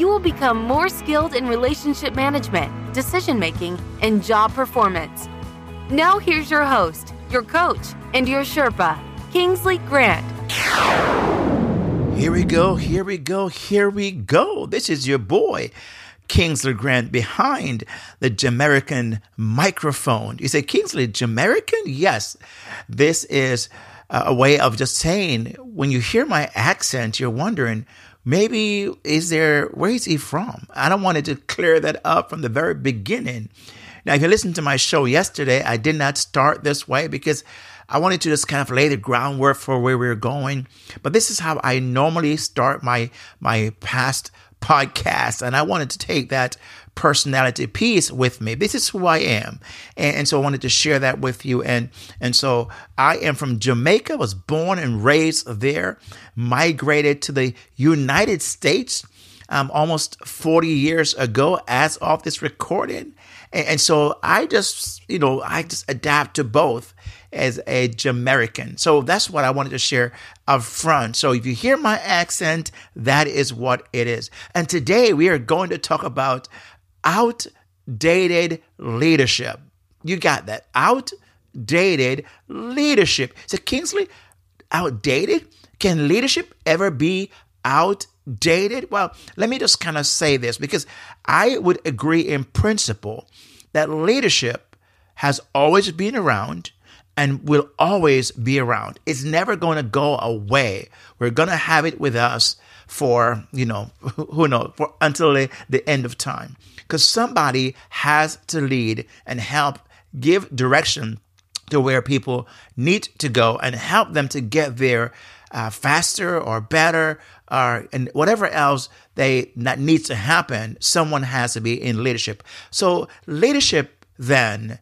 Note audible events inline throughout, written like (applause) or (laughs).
you will become more skilled in relationship management, decision making, and job performance. Now, here's your host, your coach, and your Sherpa, Kingsley Grant. Here we go, here we go, here we go. This is your boy, Kingsley Grant, behind the Jamaican microphone. You say, Kingsley, Jamaican? Yes. This is a way of just saying, when you hear my accent, you're wondering, maybe is there where is he from? I don't want to clear that up from the very beginning. Now if you listened to my show yesterday i did not start this way because i wanted to just kind of lay the groundwork for where we we're going. But this is how i normally start my my past (laughs) podcast. And i wanted to take that personality piece with me. This is who I am. And, and, so I wanted to share that with you. And, and so I am from Jamaica, was born and raised there, migrated to the United States um, almost 40 years ago as of this recording. And, and so I just, you know, I just adapt to both as a Jamaican. So that's what I wanted to share up front. So if you hear my accent, that is what it is. And today we are going to talk about outdated leadership. You got that. Outdated leadership. So, Kingsley, outdated? Can leadership ever be outdated? Well, let me just kind of say this because I would agree in principle that leadership has always been around and will always be around. It's never going to go away. We're going to have it with us for, you know, (laughs) who knows, for until the, the end of time because somebody has to lead and help give direction to where people need to go and help them to get there uh, faster or better or and whatever else they that needs to happen someone has to be in leadership. So leadership then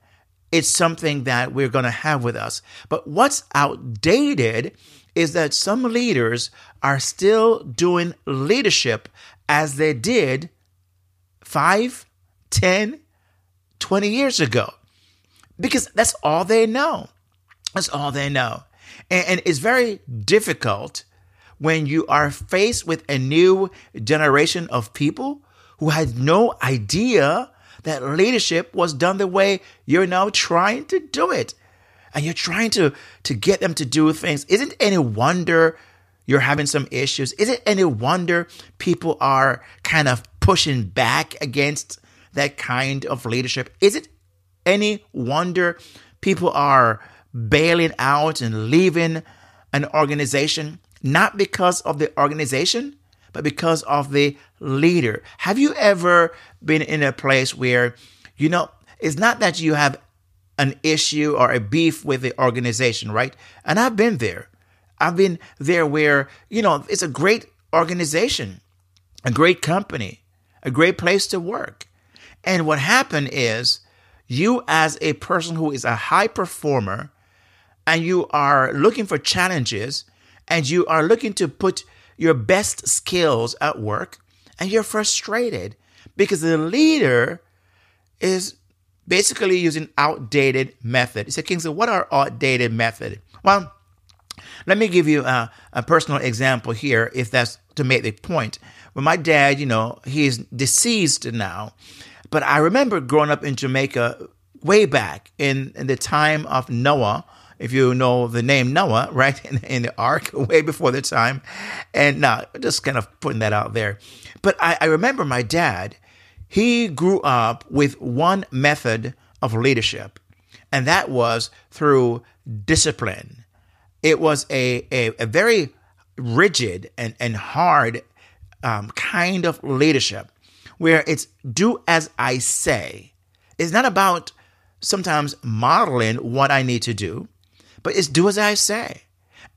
it's something that we're going to have with us. But what's outdated is that some leaders are still doing leadership as they did 5, 10, 20 years ago. Because that's all they know. That's all they know. And, and it's very difficult when you are faced with a new generation of people who had no idea that leadership was done the way you're now trying to do it. And you're trying to, to get them to do things. Isn't any wonder you're having some issues? Is it any wonder people are kind of pushing back against that kind of leadership? Is it any wonder people are bailing out and leaving an organization not because of the organization, but because of the leader? Have you ever been in a place where, you know, it's not that you have an issue or a beef with the organization, right? And I've been there. I've been there where, you know, it's a great organization, a great company, a great place to work. And what happened is you, as a person who is a high performer, and you are looking for challenges, and you are looking to put your best skills at work, and you're frustrated because the leader is basically using outdated method. He said, Kingsley, what are outdated method? Well, let me give you a, a personal example here, if that's to make the point. But my dad, you know, he's deceased now. But I remember growing up in Jamaica way back in, in the time of Noah, if you know the name Noah, (laughs) right, in, in the ark, (laughs) way before the time. And now, just kind of putting that out there. But I, I remember my dad, he grew up with one method of leadership, and that was through discipline. It was a, a, a very rigid and, and hard um, kind of leadership where it's do as I say. It's not about sometimes modeling what I need to do, but it's do as I say.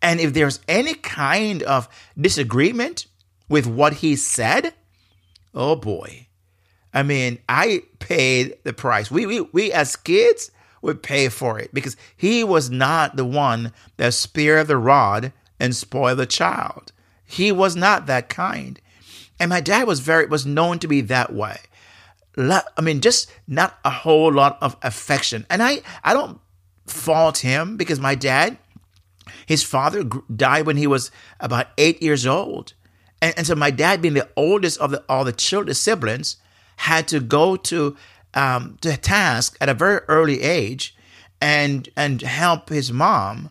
And if there's any kind of disagreement with what he said, oh boy, I mean, I paid the price. We, we, we as kids would pay for it because he was not the one that spared the rod and spoiled the child. He was not that kind. And my dad was very, was known to be that way. I mean, just not a whole lot of affection. And I, I don't fault him because my dad, his father died when he was about eight years old. And, and so my dad, being the oldest of the, all the children, siblings, had to go to um, to task at a very early age and and help his mom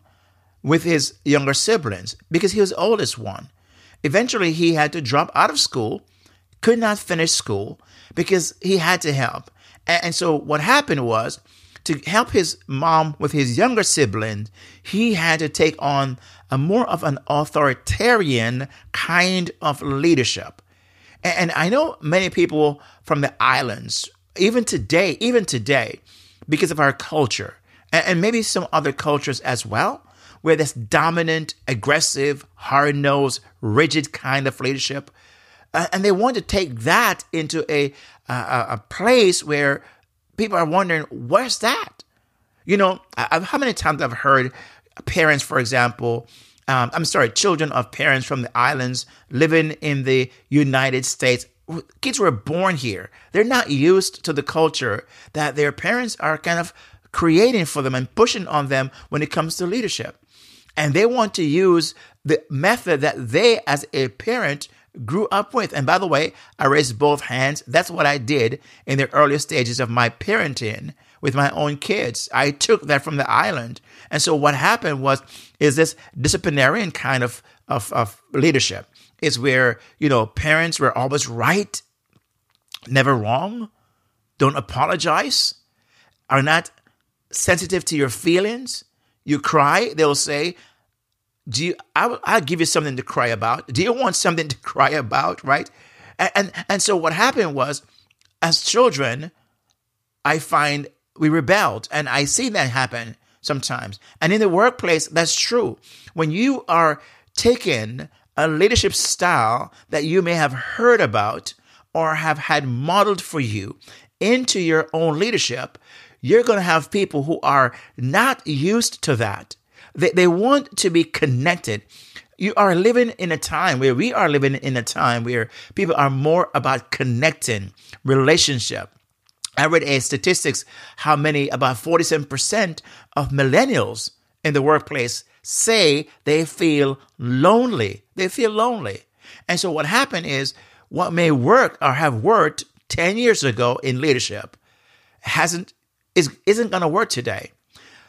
with his younger siblings because he was the oldest one. Eventually, he had to drop out of school, could not finish school because he had to help. And, and so, what happened was to help his mom with his younger siblings, he had to take on a more of an authoritarian kind of leadership. And, and I know many people from the islands, even today, even today, because of our culture, and, maybe some other cultures as well, where this dominant, aggressive, hard nosed, rigid kind of leadership. Uh, and they want to take that into a, a, a place where people are wondering, where's that? You know, I, how many times I've heard parents, for example, um, I'm sorry, children of parents from the islands living in the United States. Kids were born here. They're not used to the culture that their parents are kind of creating for them and pushing on them when it comes to leadership. And they want to use the method that they, as a parent, grew up with. And by the way, I raised both hands. That's what I did in the earlier stages of my parenting with my own kids. I took that from the island. And so what happened was is this disciplinarian kind of, of, of leadership is where, you know, parents were always right, never wrong, don't apologize, are not sensitive to your feelings. You cry, they'll say, do you I, i'll give you something to cry about. Do you want something to (laughs) cry about? Right? And, and and so what happened was as children i find we rebelled and i see that happen sometimes. And in the workplace that's true. When you are taking a leadership style that you may have heard about or have had modeled for you into your own leadership you're going to have people who are not used to that they, they want to be connected. You are living in a time where we are living in a time where people are more about connecting, relationship. I read a statistics how many, about 47% of millennials in the workplace say they feel lonely. They feel lonely. And so what happened is what may work or have worked 10 years ago in leadership hasn't is isn't going to work today.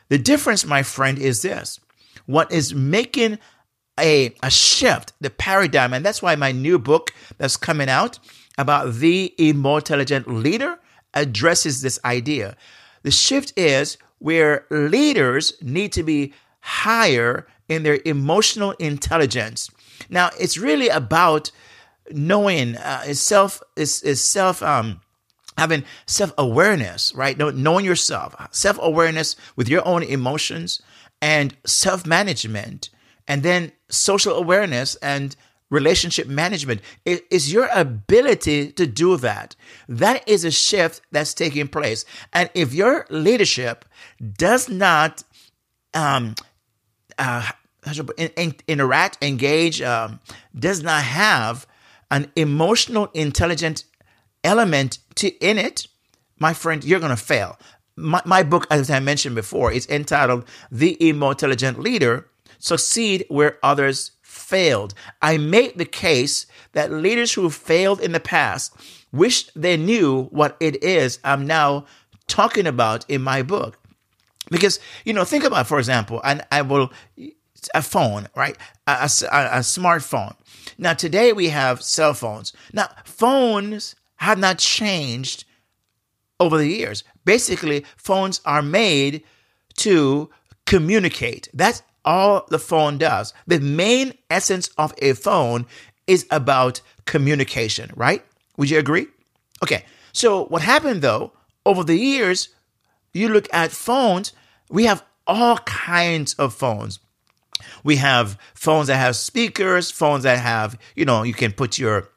The difference, my friend, is this. What is making a, a shift, the paradigm, and that's why my new book that's coming out about the Emotelligent leader addresses this idea. The shift is where leaders need to be higher in their emotional intelligence. Now, it's really about knowing uh, self is, is self um, having self awareness, right? Knowing yourself, self awareness with your own emotions and self management, and then social awareness and relationship management. It is your ability to do that. That is a shift that's taking place. And if your leadership does not um, uh, interact, engage, um, does not have an emotional intelligent element to in it, my friend, you're going to fail. My, my book, as I mentioned before, is entitled The Emotelligent Leader Succeed Where Others Failed. I make the case that leaders who failed in the past wish they knew what it is I'm now talking about in my book. Because, you know, think about, for example, and I will, a phone, right? A, a, a smartphone. Now, today we have cell phones. Now, phones have not changed over the years. Basically, phones are made to communicate. That's all the phone does. The main essence of a phone is about communication, right? Would you agree? Okay. So, what happened though, over the years, you look at phones, we have all kinds of phones. We have phones that have speakers, phones that have, you know, you can put your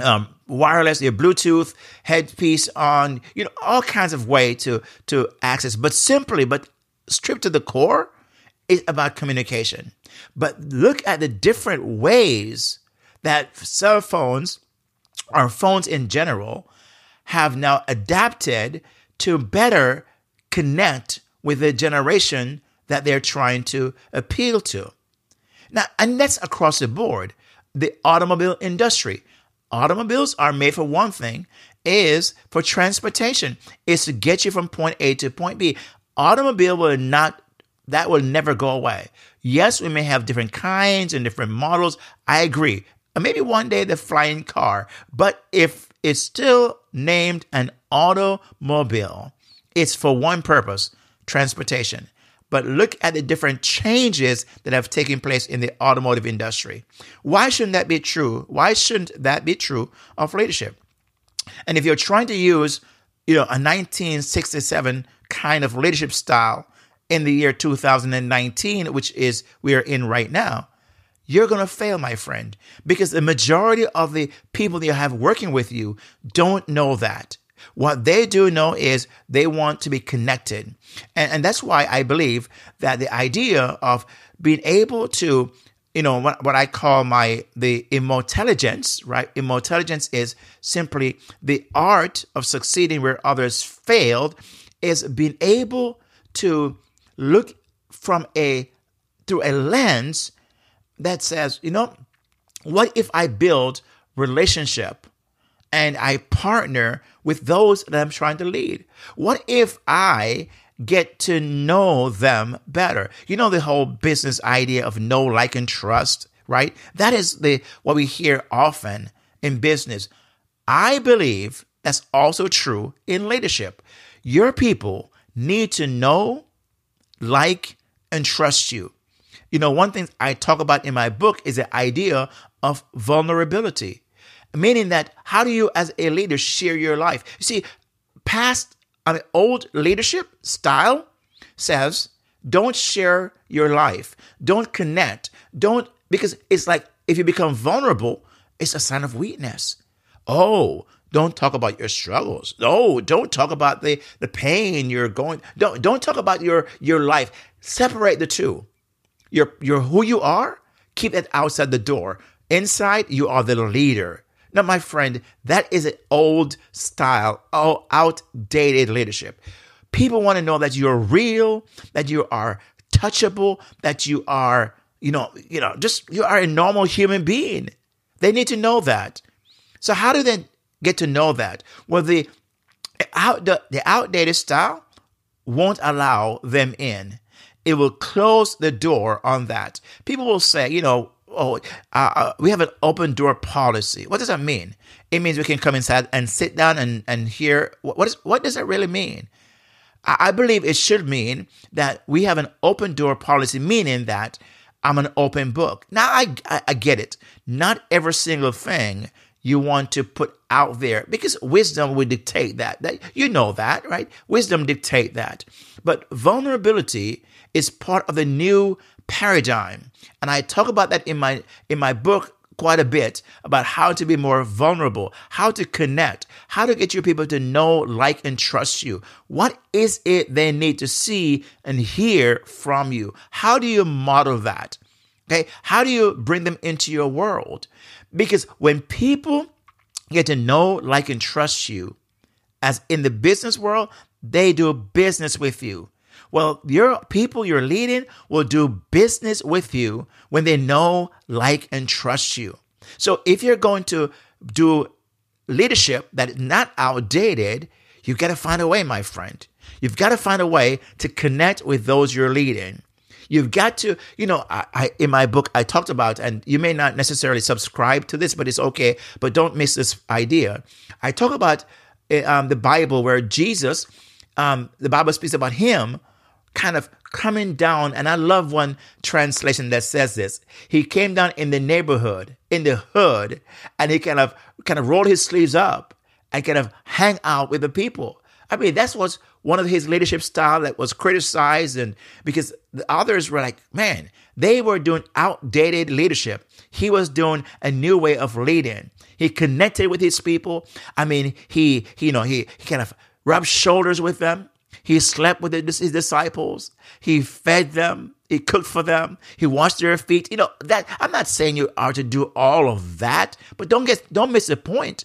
um, wireless, your Bluetooth headpiece on, you know, all kinds of way to to access. But simply, but stripped to the core, is about communication. But look at the different ways that cell phones or phones in general have now adapted to better connect with the generation that they're trying to appeal to. Now, and that's across the board. The automobile industry. Automobiles are made for one thing, is for transportation, is to get you from point A to point B. Automobile will not, that will never go away. Yes, we may have different kinds and different models. I agree. Maybe one day the flying car, but if it's still named an automobile, it's for one purpose transportation. But look at the different changes that have taken place in the automotive industry. Why shouldn't that be true? Why shouldn't that be true of leadership? And if you're trying to use, you know, a 1967 kind of leadership style in the year 2019, which is we are in right now, you're going to fail, my friend, because the majority of the people you have working with you don't know that. What they do know is they want to be connected. And, and that's why I believe that the idea of being able to, you know, what, what I call my, the emotelligence, right? Emotelligence is simply the art of succeeding where others failed, is being able to look from a, through a lens that says, you know, what if I build relationship and I partner with those that I'm trying to lead? What if I get to know them better? You know, the whole business idea of know, like, and trust, right? That is the what we hear often in business. I believe that's also true in leadership. Your people need to know, like, and trust you. You know, one thing I talk about in my book is the idea of vulnerability, meaning that how do you, as a leader, share your life? You see, past, mean, old leadership style says, don't share your life, don't connect, don't, because it's like if you become vulnerable, it's a sign of weakness. Oh, don't talk about your struggles. No, don't talk about the, the pain you're going. Don't don't talk about your your life. Separate the two. You're, you're who you are. Keep it outside the door. Inside, you are the leader. Now, my friend, that is an old style, oh, outdated leadership. People want to know that you're real, that you are touchable, that you are, you know, you know, just you are a normal human being. They need to know that. So how do they get to know that? Well, the out the, the outdated style won't allow them in it will close the door on that. People will say, you know, oh, uh, uh, we have an open door policy. What does that mean? It means we can come inside and sit down and, and hear. What, is, what does that really mean? I, I believe it should mean that we have an open door policy, meaning that I'm an open book. Now, I, I, I get it. Not every single thing you want to put out there because wisdom would dictate that. that you know that, right? Wisdom dictate that. But vulnerability is part of the new paradigm. And I talk about that in my in my book quite a bit about how to be more vulnerable, how to connect, how to get your people to know, like, and trust you. What is it they need to see and hear from you? How do you model that? Okay. How do you bring them into your world? Because when people get to know, like, and trust you, as in the business world, they do business with you. Well, your people you're leading will do business with you when they know, like, and trust you. So if you're going to do leadership that is not outdated, you've got to find a way, my friend. You've got to find a way to connect with those you're leading. You've got to, you know, I, I, in my book I talked about, and you may not necessarily subscribe to this, but it's okay. But don't miss this idea. I talk about eh, um, the Bible where Jesus, um, the Bible speaks about him kind of coming down. And I love one translation that says this. He came down in the neighborhood, in the hood, and he kind of kind of rolled his sleeves up and kind of hang out with the people. I mean, that's what one of his leadership style that was criticized and because the others were like, man, they were doing outdated leadership. He was doing a new way of leading. He connected with his people. I mean, he, he you know, he, he kind of rubbed shoulders with them. He slept with his disciples. He fed them. He cooked for them. He washed their feet. You know that I'm not saying you are to do all of that, but don't get don't miss the point.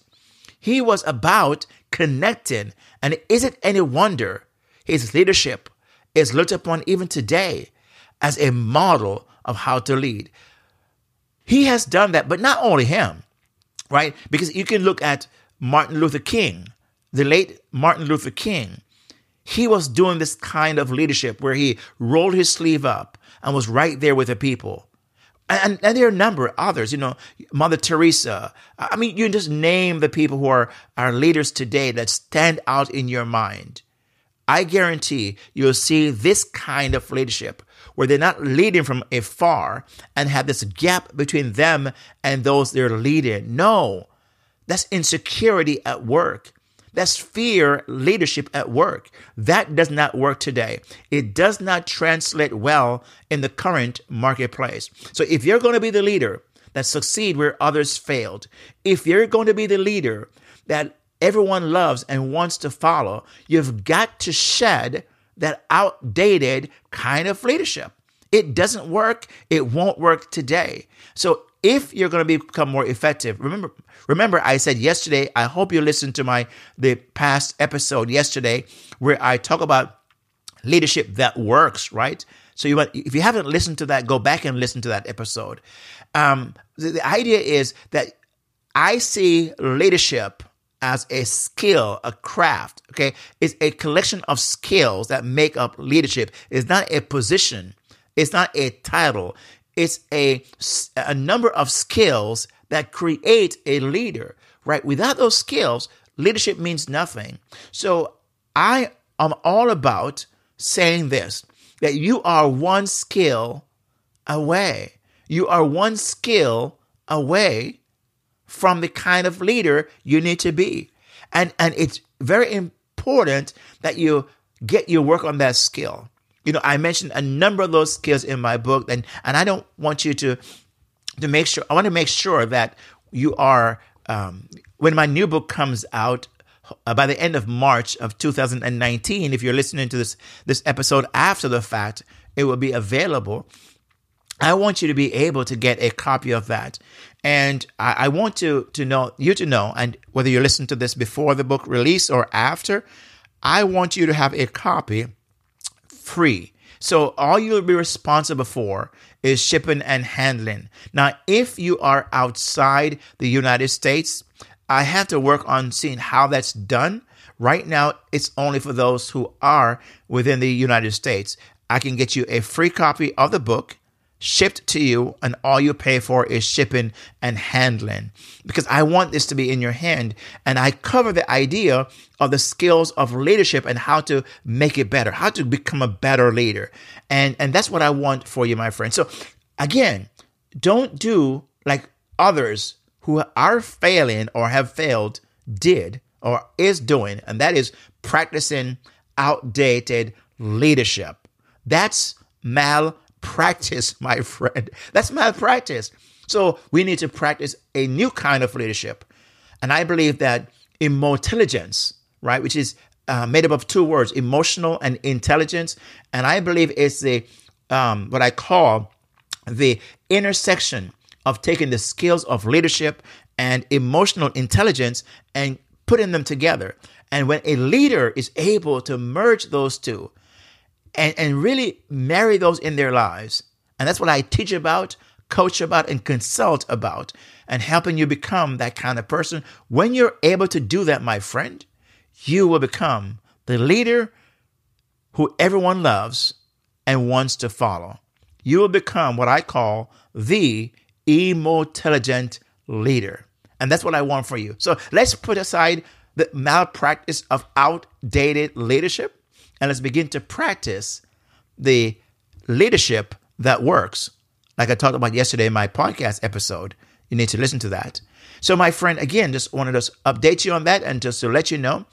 He was about connecting, and is it any wonder his leadership is looked upon even today as a model of how to lead. He has done that, but not only him, right? Because you can look at Martin Luther King, the late Martin Luther King he was doing this kind of leadership where he rolled his sleeve up and was right there with the people. And, and there are a number of others, you know, Mother Teresa. I mean, you just name the people who are our leaders today that stand out in your mind. I guarantee you'll see this kind of leadership where they're not leading from afar and have this gap between them and those they're leading. No, that's insecurity at work. That's fear leadership at work. That does not work today. It does not translate well in the current marketplace. So if you're going to be the leader that succeed where others failed, if you're going to be the leader that everyone loves and wants to follow, you've got to shed that outdated kind of leadership. It doesn't work. It won't work today. So if you're going to become more effective, remember, remember, I said yesterday. I hope you listened to my the past episode yesterday where I talk about leadership that works. Right. So you, might, if you haven't listened to that, go back and listen to that episode. Um, the, the idea is that I see leadership as a skill, a craft. Okay, it's a collection of skills that make up leadership. It's not a position. It's not a title it's a, a number of skills that create a leader, right? Without those skills, leadership means nothing. So I am all about saying this that you are one skill away. You are one skill away from the kind of leader you need to be. And, and it's very important that you get your work on that skill. You know, I mentioned a number of those skills in my book, and and I don't want you to to make sure. I want to make sure that you are um, when my new book comes out uh, by the end of March of 2019. If you're listening to this this episode after the fact, it will be available. I want you to be able to get a copy of that. And I, I, want to, to know you to know, and whether you listen to this before the book release or after, I want you to have a copy free. So all you'll be responsible for is shipping and handling. Now, if you are outside the United States, I have to work on seeing how that's done. Right now, it's only for those who are within the United States. I can get you a free copy of the book shipped to you and all you pay for is shipping and handling. Because I want this to be in your hand and I cover the idea of the skills of leadership and how to make it better how to become a better leader. And and that's what I want for you my friend. So again don't do like others who are failing or have failed did or is doing and that is practicing outdated leadership. That's mal practice, (laughs) my friend. That's malpractice. So we need to practice a new kind of leadership. And I believe that emotelligence, right, which is uh, made up of two words, emotional and intelligence. And I believe it's the um, what I call the intersection of taking the skills of leadership and emotional intelligence and putting them together. And when a leader is able to merge those two, and, and really marry those in their lives. And that's what I teach about, coach about, and consult about, and helping you become that kind of person. When you're able to do that, my friend, you will become the leader who everyone loves and wants to follow. You will become what I call the Emotelligent leader. And that's what I want for you. So let's put aside the malpractice of outdated leadership and let's begin to practice the leadership that works. Like I talked about yesterday in my podcast episode. You need to listen to that. So, my friend, again, just wanted to update you on that and just to let you know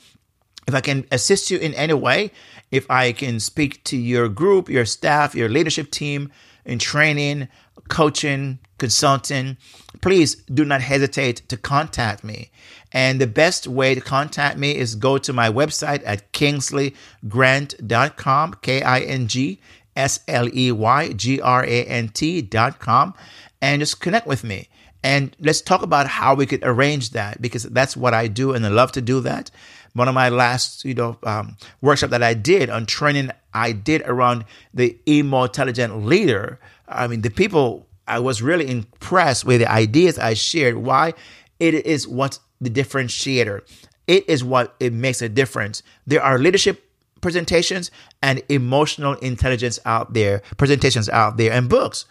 If I can assist you in any way, if I can speak to your group, your staff, your leadership team in training, coaching, consulting, please do not hesitate to contact me. And the best way to contact me is go to my website at kingsleygrant.com, K I N G S L E Y G R A N T.com, and just connect with me. And let's talk about how we could arrange that because that's what I do and I love to do that. One of my last, you know, um, workshop that I did on training, I did around the Emotelligent leader. I mean, the people, I was really impressed with the ideas I shared. Why? It is what's the differentiator. It is what it makes a difference. There are leadership presentations and emotional intelligence out there, presentations out there, and books.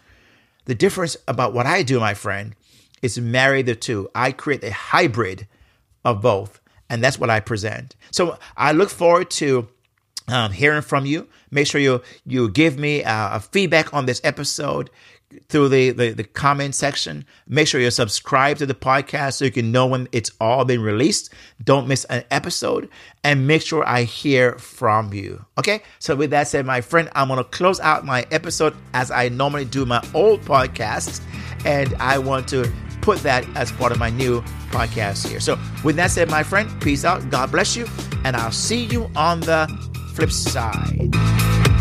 The difference about what I do, my friend, is marry the two. I create a hybrid of both, and that's what I present. So I look forward to um, hearing from you. Make sure you you give me uh, feedback on this episode through the, the, the comment section. Make sure you're subscribed to the podcast so you can know when it's all been released. Don't miss an episode and make sure I hear from you. Okay. So with that said, my friend, I'm to close out my episode as I normally do my old podcasts. And I want to put that as part of my new podcast here. So with that said, my friend, peace out. God bless you. And I'll see you on the flip side.